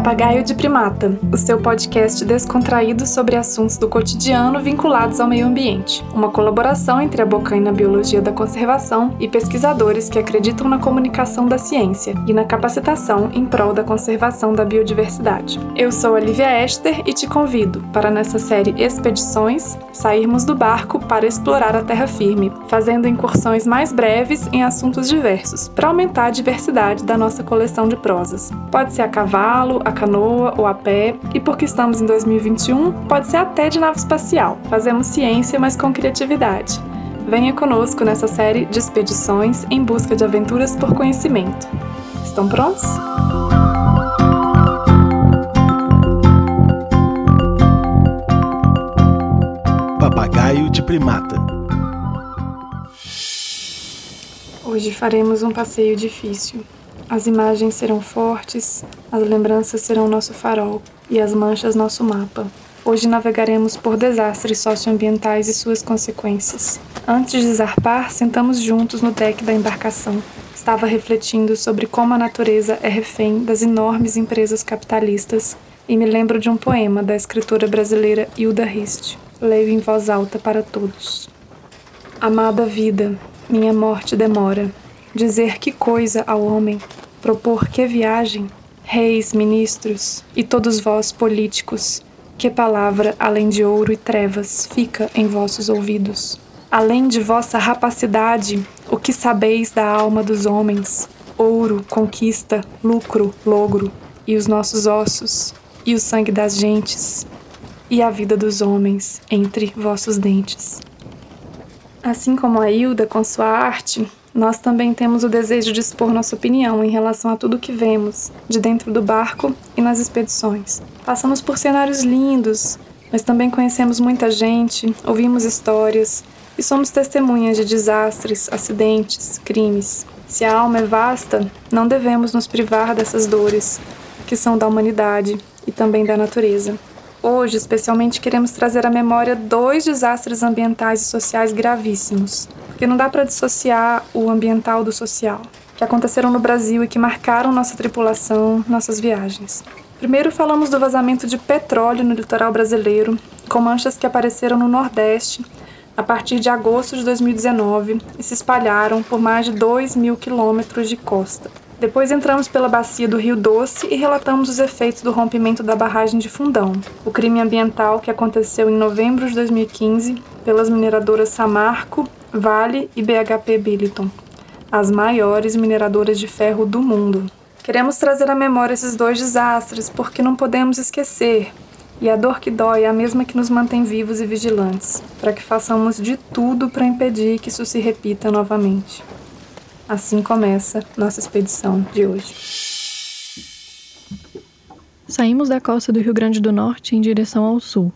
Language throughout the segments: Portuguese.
Papagaio de Primata, o seu podcast descontraído sobre assuntos do cotidiano vinculados ao meio ambiente. Uma colaboração entre a Bocaina Biologia da Conservação e pesquisadores que acreditam na comunicação da ciência e na capacitação em prol da conservação da biodiversidade. Eu sou a Lívia Esther e te convido para nessa série Expedições sairmos do barco para explorar a terra firme, fazendo incursões mais breves em assuntos diversos, para aumentar a diversidade da nossa coleção de prosas. Pode ser a cavalo, a canoa ou a pé, e porque estamos em 2021, pode ser até de nave espacial. Fazemos ciência, mas com criatividade. Venha conosco nessa série de expedições em busca de aventuras por conhecimento. Estão prontos? Papagaio de primata. Hoje faremos um passeio difícil. As imagens serão fortes, as lembranças serão nosso farol e as manchas nosso mapa. Hoje navegaremos por desastres socioambientais e suas consequências. Antes de zarpar, sentamos juntos no deck da embarcação. Estava refletindo sobre como a natureza é refém das enormes empresas capitalistas e me lembro de um poema da escritora brasileira Hilda Rist. Leio em voz alta para todos. Amada vida, minha morte demora. Dizer que coisa ao homem, propor que viagem, reis, ministros e todos vós políticos, que palavra além de ouro e trevas fica em vossos ouvidos. Além de vossa rapacidade, o que sabeis da alma dos homens? Ouro, conquista, lucro, logro, e os nossos ossos, e o sangue das gentes, e a vida dos homens entre vossos dentes. Assim como a Hilda com sua arte, nós também temos o desejo de expor nossa opinião em relação a tudo que vemos, de dentro do barco e nas expedições. Passamos por cenários lindos, mas também conhecemos muita gente, ouvimos histórias e somos testemunhas de desastres, acidentes, crimes. Se a alma é vasta, não devemos nos privar dessas dores, que são da humanidade e também da natureza. Hoje, especialmente, queremos trazer à memória dois desastres ambientais e sociais gravíssimos, porque não dá para dissociar o ambiental do social, que aconteceram no Brasil e que marcaram nossa tripulação, nossas viagens. Primeiro falamos do vazamento de petróleo no litoral brasileiro, com manchas que apareceram no Nordeste a partir de agosto de 2019 e se espalharam por mais de 2 mil quilômetros de costa. Depois entramos pela bacia do Rio Doce e relatamos os efeitos do rompimento da barragem de Fundão, o crime ambiental que aconteceu em novembro de 2015 pelas mineradoras Samarco, Vale e BHP Billiton, as maiores mineradoras de ferro do mundo. Queremos trazer à memória esses dois desastres porque não podemos esquecer. E a dor que dói é a mesma que nos mantém vivos e vigilantes, para que façamos de tudo para impedir que isso se repita novamente. Assim começa nossa expedição de hoje. Saímos da costa do Rio Grande do Norte em direção ao sul.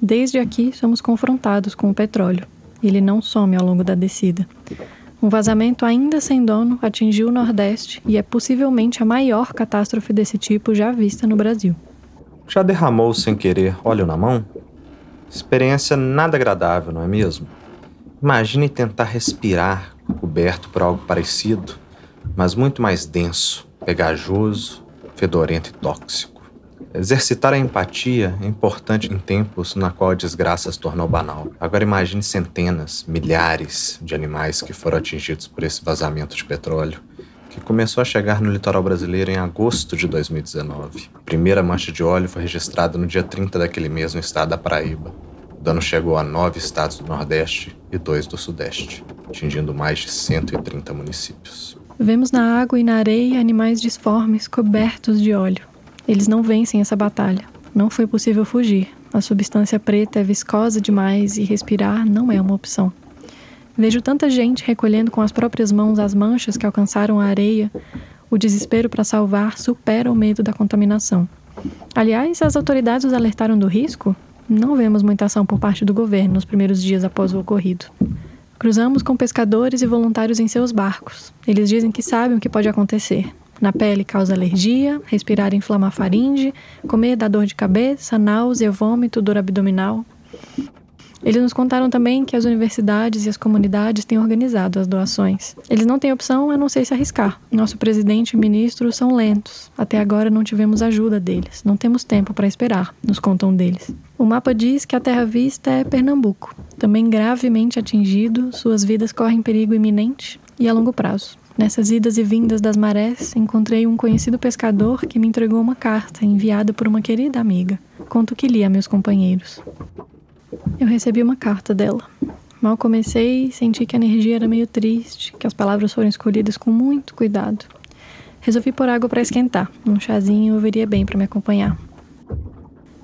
Desde aqui somos confrontados com o petróleo. Ele não some ao longo da descida. Um vazamento ainda sem dono atingiu o Nordeste e é possivelmente a maior catástrofe desse tipo já vista no Brasil. Já derramou sem querer óleo na mão? Experiência nada agradável, não é mesmo? Imagine tentar respirar coberto por algo parecido, mas muito mais denso, pegajoso, fedorento e tóxico. Exercitar a empatia é importante em tempos na qual a desgraça se tornou banal. Agora imagine centenas, milhares de animais que foram atingidos por esse vazamento de petróleo, que começou a chegar no litoral brasileiro em agosto de 2019. A primeira mancha de óleo foi registrada no dia 30 daquele mês no estado da Paraíba. Dano chegou a nove estados do Nordeste e dois do Sudeste atingindo mais de 130 municípios. Vemos na água e na areia animais disformes cobertos de óleo. Eles não vencem essa batalha. Não foi possível fugir. A substância preta é viscosa demais e respirar não é uma opção. Vejo tanta gente recolhendo com as próprias mãos as manchas que alcançaram a areia. O desespero para salvar supera o medo da contaminação. Aliás, as autoridades os alertaram do risco? Não vemos muita ação por parte do governo nos primeiros dias após o ocorrido. Cruzamos com pescadores e voluntários em seus barcos. Eles dizem que sabem o que pode acontecer. Na pele causa alergia, respirar inflamar faringe, comer dá dor de cabeça, náusea, vômito, dor abdominal. Eles nos contaram também que as universidades e as comunidades têm organizado as doações. Eles não têm opção a não ser se arriscar. Nosso presidente e ministro são lentos. Até agora não tivemos ajuda deles. Não temos tempo para esperar, nos contam deles. O mapa diz que a terra vista é Pernambuco. Também gravemente atingido, suas vidas correm perigo iminente e a longo prazo. Nessas idas e vindas das marés, encontrei um conhecido pescador que me entregou uma carta enviada por uma querida amiga. Conto que li a meus companheiros. Eu recebi uma carta dela. Mal comecei, senti que a energia era meio triste, que as palavras foram escolhidas com muito cuidado. Resolvi pôr água para esquentar. Um chazinho viria bem para me acompanhar.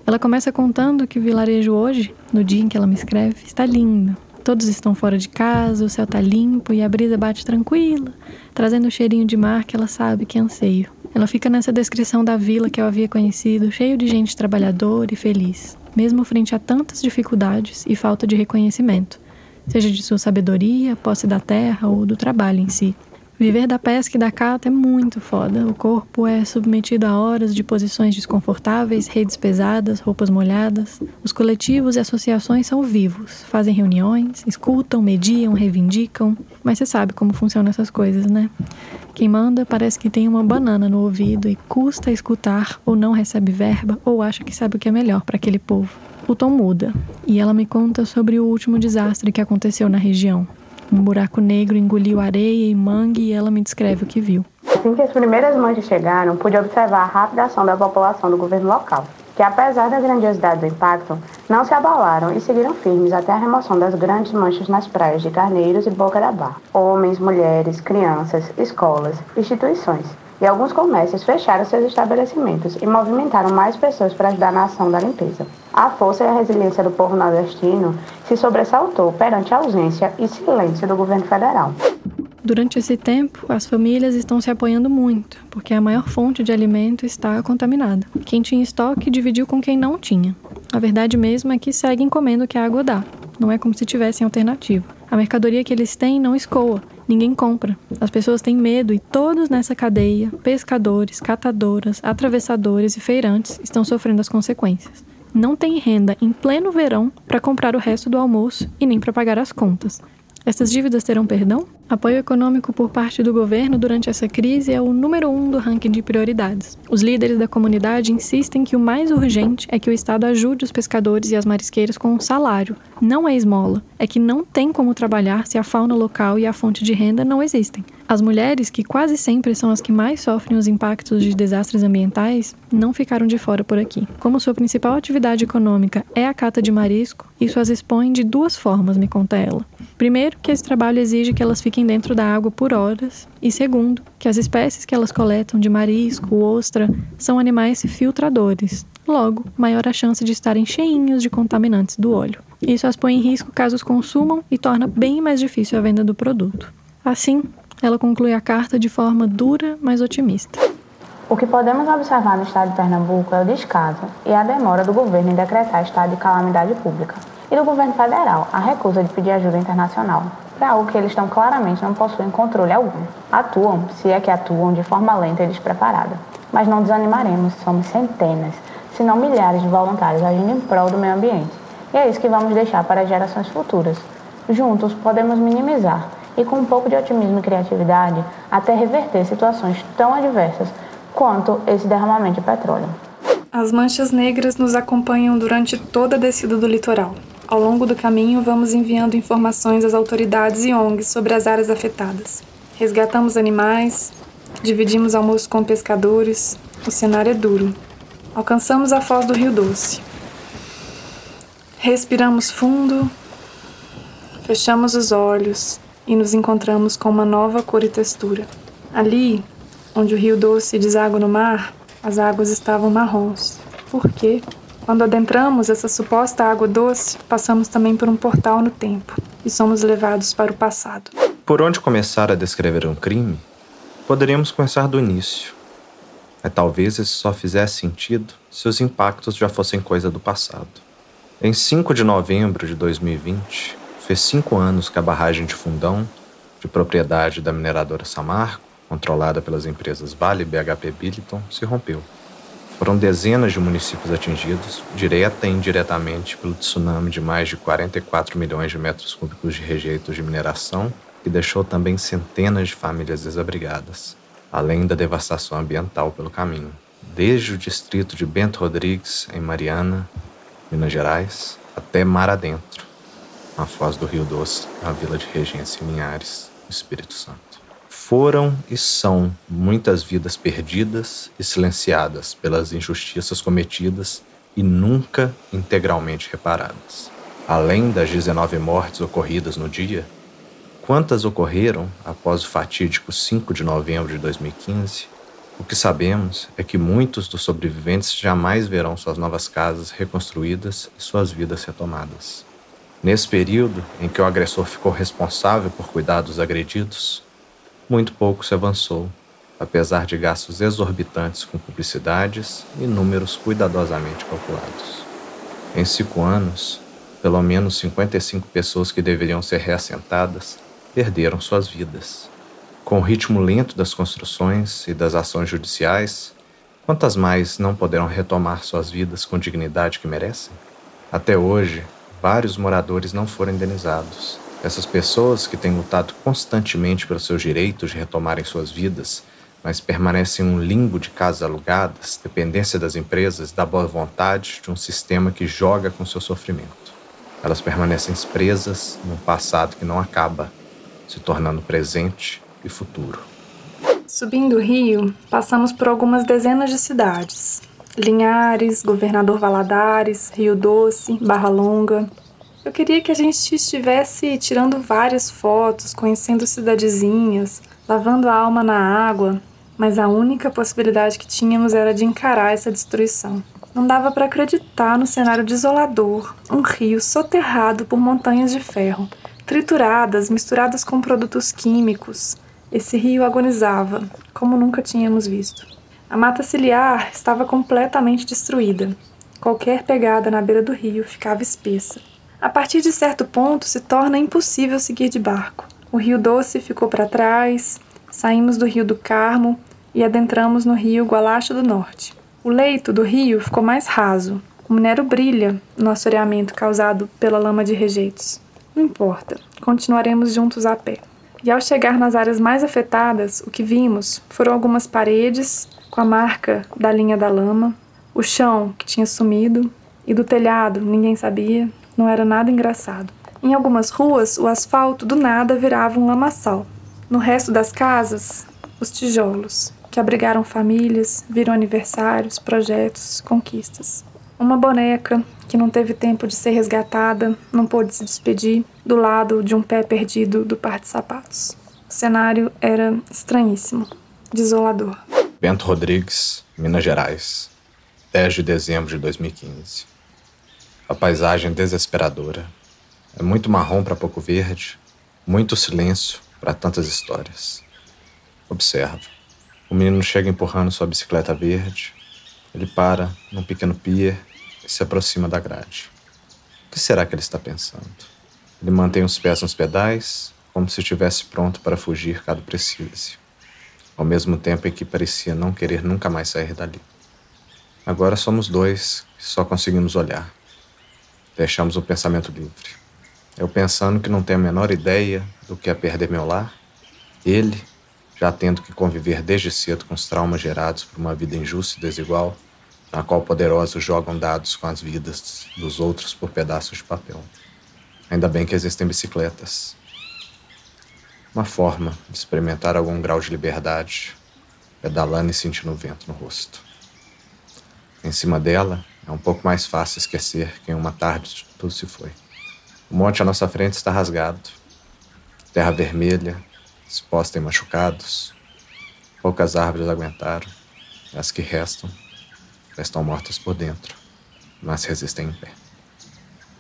Ela começa contando que o vilarejo hoje, no dia em que ela me escreve, está lindo. Todos estão fora de casa, o céu está limpo e a brisa bate tranquila, trazendo o cheirinho de mar que ela sabe que anseio. Ela fica nessa descrição da vila que eu havia conhecido, cheio de gente trabalhadora e feliz, mesmo frente a tantas dificuldades e falta de reconhecimento, seja de sua sabedoria, posse da terra ou do trabalho em si. Viver da pesca e da cata é muito foda. O corpo é submetido a horas de posições desconfortáveis, redes pesadas, roupas molhadas. Os coletivos e associações são vivos, fazem reuniões, escutam, mediam, reivindicam. Mas você sabe como funcionam essas coisas, né? Quem manda parece que tem uma banana no ouvido e custa escutar ou não recebe verba ou acha que sabe o que é melhor para aquele povo. O tom muda e ela me conta sobre o último desastre que aconteceu na região. Um buraco negro engoliu areia e mangue e ela me descreve o que viu. Assim que as primeiras manchas chegaram, pude observar a rápida ação da população do governo local, que apesar da grandiosidade do impacto, não se abalaram e seguiram firmes até a remoção das grandes manchas nas praias de Carneiros e Boca da Barra. Homens, mulheres, crianças, escolas, instituições e alguns comércios fecharam seus estabelecimentos e movimentaram mais pessoas para ajudar na ação da limpeza. A força e a resiliência do povo nordestino se sobressaltou perante a ausência e silêncio do governo federal. Durante esse tempo, as famílias estão se apoiando muito, porque a maior fonte de alimento está contaminada. Quem tinha estoque dividiu com quem não tinha. A verdade mesmo é que seguem comendo o que a água dá. Não é como se tivessem alternativa. A mercadoria que eles têm não escoa, ninguém compra. As pessoas têm medo e todos nessa cadeia, pescadores, catadoras, atravessadores e feirantes, estão sofrendo as consequências. Não tem renda em pleno verão para comprar o resto do almoço e nem para pagar as contas. Essas dívidas terão perdão? Apoio econômico por parte do governo durante essa crise é o número um do ranking de prioridades. Os líderes da comunidade insistem que o mais urgente é que o Estado ajude os pescadores e as marisqueiras com um salário, não é esmola. É que não tem como trabalhar se a fauna local e a fonte de renda não existem. As mulheres, que quase sempre são as que mais sofrem os impactos de desastres ambientais, não ficaram de fora por aqui. Como sua principal atividade econômica é a cata de marisco, isso as expõe de duas formas, me conta ela. Primeiro, que esse trabalho exige que elas fiquem dentro da água por horas, e segundo, que as espécies que elas coletam de marisco, ostra, são animais filtradores, logo, maior a chance de estarem cheinhos de contaminantes do óleo. Isso as põe em risco caso os consumam e torna bem mais difícil a venda do produto. Assim, ela conclui a carta de forma dura, mas otimista. O que podemos observar no estado de Pernambuco é o descaso e a demora do governo em decretar estado de calamidade pública e do governo federal a recusa de pedir ajuda internacional para algo que eles estão claramente não possuem controle algum. Atuam, se é que atuam, de forma lenta e despreparada. Mas não desanimaremos, somos centenas, se não milhares de voluntários agindo em prol do meio ambiente. E é isso que vamos deixar para as gerações futuras. Juntos podemos minimizar e, com um pouco de otimismo e criatividade, até reverter situações tão adversas quanto esse derramamento de petróleo. As manchas negras nos acompanham durante toda a descida do litoral. Ao longo do caminho, vamos enviando informações às autoridades e ONGs sobre as áreas afetadas. Resgatamos animais, dividimos almoço com pescadores. O cenário é duro. Alcançamos a foz do Rio Doce. Respiramos fundo, fechamos os olhos e nos encontramos com uma nova cor e textura. Ali, onde o Rio Doce deságua no mar, as águas estavam marrons. Por quê? Quando adentramos essa suposta água doce, passamos também por um portal no tempo e somos levados para o passado. Por onde começar a descrever um crime? Poderíamos começar do início. É talvez isso só fizesse sentido se os impactos já fossem coisa do passado. Em 5 de novembro de 2020, fez cinco anos que a barragem de Fundão, de propriedade da mineradora Samarco, controlada pelas empresas Vale e BHP Billiton, se rompeu Foram dezenas de municípios atingidos, direta e indiretamente, pelo tsunami de mais de 44 milhões de metros cúbicos de rejeitos de mineração, que deixou também centenas de famílias desabrigadas, além da devastação ambiental pelo caminho. Desde o distrito de Bento Rodrigues, em Mariana, Minas Gerais, até mar adentro, na foz do Rio Doce, na vila de Regência em Linhares, Espírito Santo. Foram e são muitas vidas perdidas e silenciadas pelas injustiças cometidas e nunca integralmente reparadas. Além das 19 mortes ocorridas no dia, quantas ocorreram após o fatídico 5 de novembro de 2015? O que sabemos é que muitos dos sobreviventes jamais verão suas novas casas reconstruídas e suas vidas retomadas. Nesse período em que o agressor ficou responsável por cuidar dos agredidos, muito pouco se avançou, apesar de gastos exorbitantes com publicidades e números cuidadosamente calculados. Em cinco anos, pelo menos 55 pessoas que deveriam ser reassentadas perderam suas vidas. Com o ritmo lento das construções e das ações judiciais, quantas mais não poderão retomar suas vidas com dignidade que merecem? Até hoje, vários moradores não foram indenizados essas pessoas que têm lutado constantemente pelos seus direitos de retomarem suas vidas, mas permanecem em um limbo de casas alugadas, dependência das empresas, da boa vontade de um sistema que joga com seu sofrimento. Elas permanecem presas num passado que não acaba, se tornando presente e futuro. Subindo o rio, passamos por algumas dezenas de cidades. Linhares, Governador Valadares, Rio Doce, Barra Longa, eu queria que a gente estivesse tirando várias fotos, conhecendo cidadezinhas, lavando a alma na água, mas a única possibilidade que tínhamos era de encarar essa destruição. Não dava para acreditar no cenário desolador, um rio soterrado por montanhas de ferro, trituradas, misturadas com produtos químicos. Esse rio agonizava, como nunca tínhamos visto. A mata ciliar estava completamente destruída. Qualquer pegada na beira do rio ficava espessa. A partir de certo ponto se torna impossível seguir de barco. O Rio Doce ficou para trás, saímos do Rio do Carmo e adentramos no Rio Gualacho do Norte. O leito do rio ficou mais raso. O minério brilha no assoreamento causado pela lama de rejeitos. Não importa, continuaremos juntos a pé. E ao chegar nas áreas mais afetadas, o que vimos foram algumas paredes com a marca da linha da lama, o chão que tinha sumido, e do telhado ninguém sabia, não era nada engraçado. Em algumas ruas, o asfalto do nada virava um lamaçal. No resto das casas, os tijolos, que abrigaram famílias, viram aniversários, projetos, conquistas. Uma boneca que não teve tempo de ser resgatada, não pôde se despedir, do lado de um pé perdido do par de sapatos. O cenário era estranhíssimo, desolador. Bento Rodrigues, Minas Gerais, 10 de dezembro de 2015. A paisagem desesperadora. É muito marrom para pouco verde, muito silêncio para tantas histórias. Observa. O menino chega empurrando sua bicicleta verde. Ele para num pequeno pier e se aproxima da grade. O que será que ele está pensando? Ele mantém os pés nos pedais, como se estivesse pronto para fugir caso precise, ao mesmo tempo em que parecia não querer nunca mais sair dali. Agora somos dois que só conseguimos olhar. Deixamos o pensamento livre. Eu pensando que não tenho a menor ideia do que é perder meu lar, ele, já tendo que conviver desde cedo com os traumas gerados por uma vida injusta e desigual, na qual poderosos jogam dados com as vidas dos outros por pedaços de papel. Ainda bem que existem bicicletas. Uma forma de experimentar algum grau de liberdade, pedalando e sentindo o vento no rosto. Em cima dela, é um pouco mais fácil esquecer que em uma tarde tudo se foi. O monte à nossa frente está rasgado. Terra vermelha, exposta em machucados. Poucas árvores aguentaram. As que restam já estão mortas por dentro, mas resistem em pé.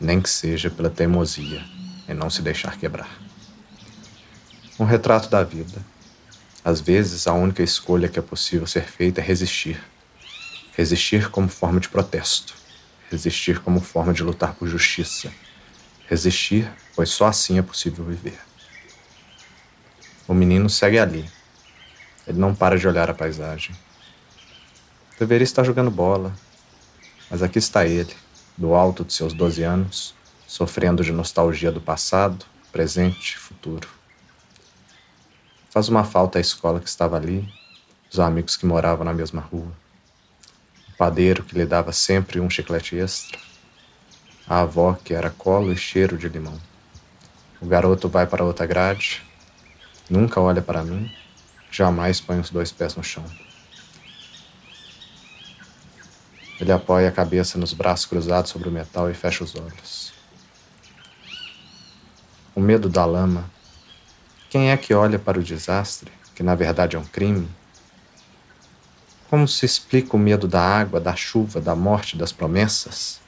Nem que seja pela teimosia em não se deixar quebrar. Um retrato da vida. Às vezes, a única escolha que é possível ser feita é resistir Resistir como forma de protesto. Resistir como forma de lutar por justiça. Resistir, pois só assim é possível viver. O menino segue ali. Ele não para de olhar a paisagem. Deveria estar jogando bola, mas aqui está ele, do alto de seus 12 anos, sofrendo de nostalgia do passado, presente e futuro. Faz uma falta a escola que estava ali, os amigos que moravam na mesma rua, o padeiro que lhe dava sempre um chiclete extra, a avó que era colo e cheiro de limão. O garoto vai para outra grade, nunca olha para mim, jamais põe os dois pés no chão. Ele apoia a cabeça nos braços cruzados sobre o metal e fecha os olhos. O medo da lama. Quem é que olha para o desastre, que na verdade é um crime? Como se explica o medo da água, da chuva, da morte, das promessas?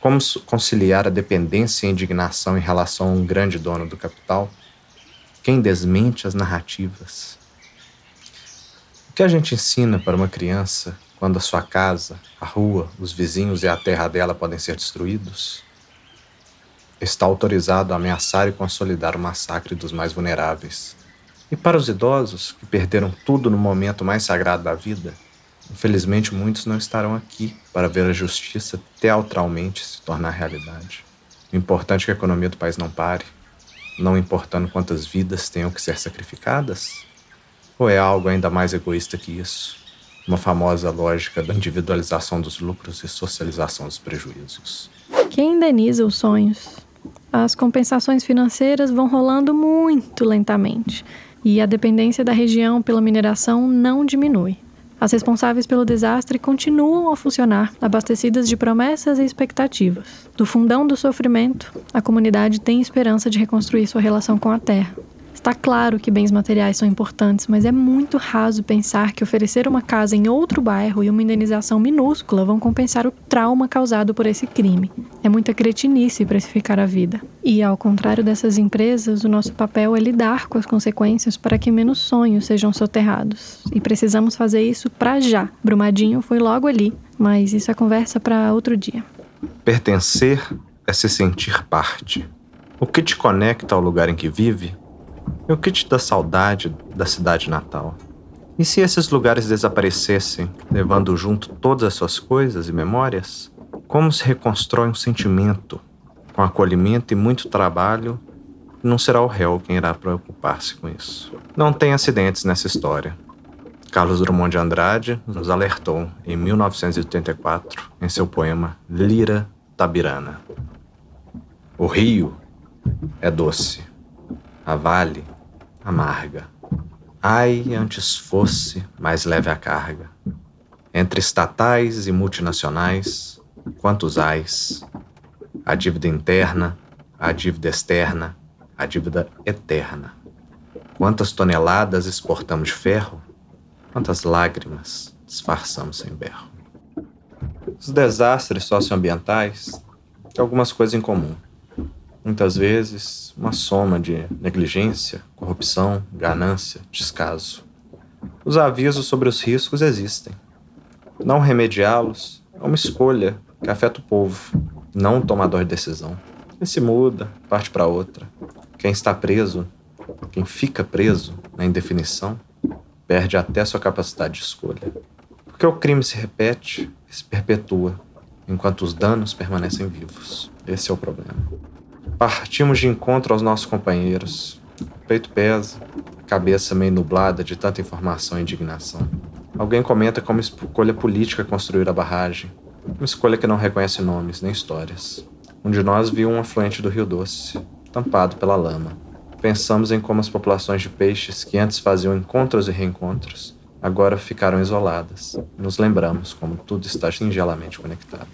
Como conciliar a dependência e a indignação em relação a um grande dono do capital? Quem desmente as narrativas? O que a gente ensina para uma criança quando a sua casa, a rua, os vizinhos e a terra dela podem ser destruídos? está autorizado a ameaçar e consolidar o massacre dos mais vulneráveis. E para os idosos, que perderam tudo no momento mais sagrado da vida, infelizmente muitos não estarão aqui para ver a justiça teatralmente se tornar realidade. O importante é que a economia do país não pare, não importando quantas vidas tenham que ser sacrificadas? Ou é algo ainda mais egoísta que isso? Uma famosa lógica da individualização dos lucros e socialização dos prejuízos. Quem indeniza os sonhos? as compensações financeiras vão rolando muito lentamente e a dependência da região pela mineração não diminui. As responsáveis pelo desastre continuam a funcionar, abastecidas de promessas e expectativas. Do fundão do sofrimento, a comunidade tem esperança de reconstruir sua relação com a terra. Está claro que bens materiais são importantes, mas é muito raso pensar que oferecer uma casa em outro bairro e uma indenização minúscula vão compensar o trauma causado por esse crime. É muita cretinice precificar a vida. E, ao contrário dessas empresas, o nosso papel é lidar com as consequências para que menos sonhos sejam soterrados. E precisamos fazer isso para já. Brumadinho foi logo ali, mas isso é conversa para outro dia. Pertencer é se sentir parte. O que te conecta ao lugar em que vive e que te dá saudade da cidade natal? E se esses lugares desaparecessem, levando junto todas as suas coisas e memórias? Como se reconstrói um sentimento? Com acolhimento e muito trabalho, não será o réu quem irá preocupar-se com isso. Não tem acidentes nessa história. Carlos Drummond de Andrade nos alertou em 1984 em seu poema Lira Tabirana. O rio é doce, a vale amarga. Ai, antes fosse mais leve a carga. Entre estatais e multinacionais, quantos ais? A dívida interna, a dívida externa, a dívida eterna. Quantas toneladas exportamos de ferro? Quantas lágrimas disfarçamos sem berro? Os desastres socioambientais têm algumas coisas em comum muitas vezes uma soma de negligência, corrupção, ganância, descaso. Os avisos sobre os riscos existem. Não remediá-los é uma escolha que afeta o povo, não o tomador de decisão. Quem se muda, parte para outra. Quem está preso, quem fica preso na indefinição, perde até sua capacidade de escolha. Porque o crime se repete e se perpetua, enquanto os danos permanecem vivos. Esse é o problema. Partimos de encontro aos nossos companheiros. O peito pesa, a cabeça meio nublada de tanta informação e indignação. Alguém comenta como escolha política construir a barragem. Uma escolha que não reconhece nomes nem histórias. Um de nós viu um afluente do Rio Doce, tampado pela lama. Pensamos em como as populações de peixes que antes faziam encontros e reencontros agora ficaram isoladas. Nos lembramos como tudo está singelamente conectado.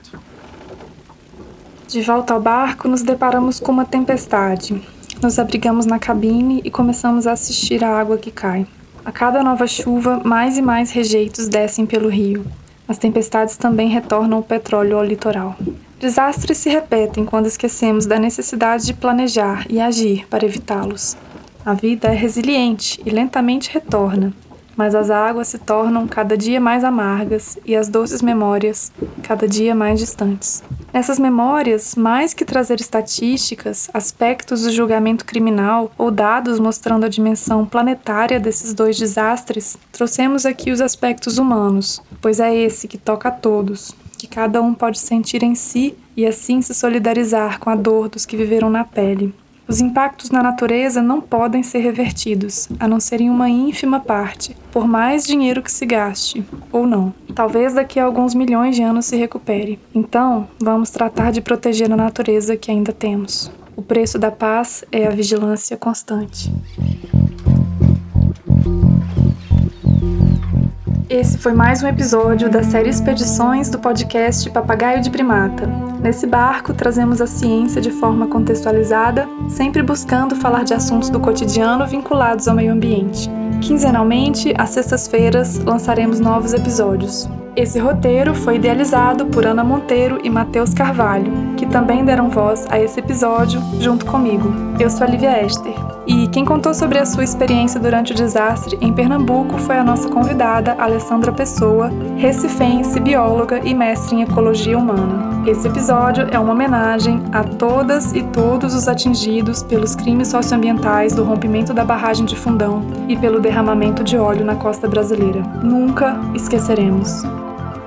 De volta ao barco, nos deparamos com uma tempestade. Nos abrigamos na cabine e começamos a assistir a água que cai. A cada nova chuva, mais e mais rejeitos descem pelo rio. As tempestades também retornam o petróleo ao litoral. Desastres se repetem quando esquecemos da necessidade de planejar e agir para evitá-los. A vida é resiliente e lentamente retorna. Mas as águas se tornam cada dia mais amargas e as doces memórias cada dia mais distantes. Nessas memórias, mais que trazer estatísticas, aspectos do julgamento criminal ou dados mostrando a dimensão planetária desses dois desastres, trouxemos aqui os aspectos humanos, pois é esse que toca a todos, que cada um pode sentir em si e assim se solidarizar com a dor dos que viveram na pele. Os impactos na natureza não podem ser revertidos, a não ser em uma ínfima parte, por mais dinheiro que se gaste, ou não. Talvez daqui a alguns milhões de anos se recupere. Então, vamos tratar de proteger a natureza que ainda temos. O preço da paz é a vigilância constante. Esse foi mais um episódio da série Expedições do podcast Papagaio de Primata. Nesse barco, trazemos a ciência de forma contextualizada, sempre buscando falar de assuntos do cotidiano vinculados ao meio ambiente. Quinzenalmente, às sextas-feiras, lançaremos novos episódios. Esse roteiro foi idealizado por Ana Monteiro e Matheus Carvalho, que também deram voz a esse episódio junto comigo. Eu sou a Lívia Esther. E quem contou sobre a sua experiência durante o desastre em Pernambuco foi a nossa convidada, Alessandra Pessoa, recifense, bióloga e mestre em ecologia humana. Esse episódio é uma homenagem a todas e todos os atingidos pelos crimes socioambientais do rompimento da barragem de Fundão e pelo derramamento de óleo na costa brasileira. Nunca esqueceremos.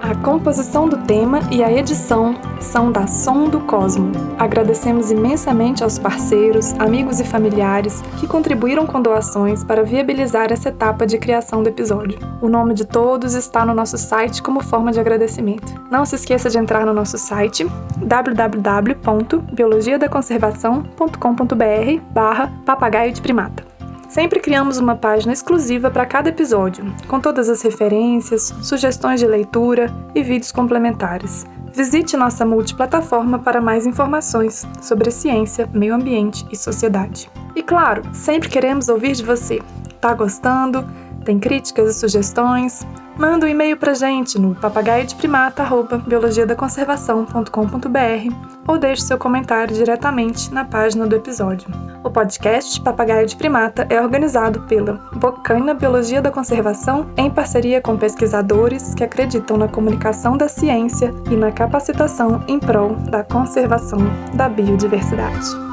A composição do tema e a edição são da Som do Cosmo. Agradecemos imensamente aos parceiros, amigos e familiares que contribuíram com doações para viabilizar essa etapa de criação do episódio. O nome de todos está no nosso site como forma de agradecimento. Não se esqueça de entrar no nosso site www.biologiadaconservação.com.br barra papagaio de primata. Sempre criamos uma página exclusiva para cada episódio, com todas as referências, sugestões de leitura e vídeos complementares. Visite nossa multiplataforma para mais informações sobre ciência, meio ambiente e sociedade. E claro, sempre queremos ouvir de você. Tá gostando? Tem críticas e sugestões? Manda um e-mail pra gente no papagaiodeprimata@biologiadaconservação.com.br ou deixe seu comentário diretamente na página do episódio. O podcast Papagaio de Primata é organizado pela Bocaina Biologia da Conservação em parceria com pesquisadores que acreditam na comunicação da ciência e na capacitação em prol da conservação da biodiversidade.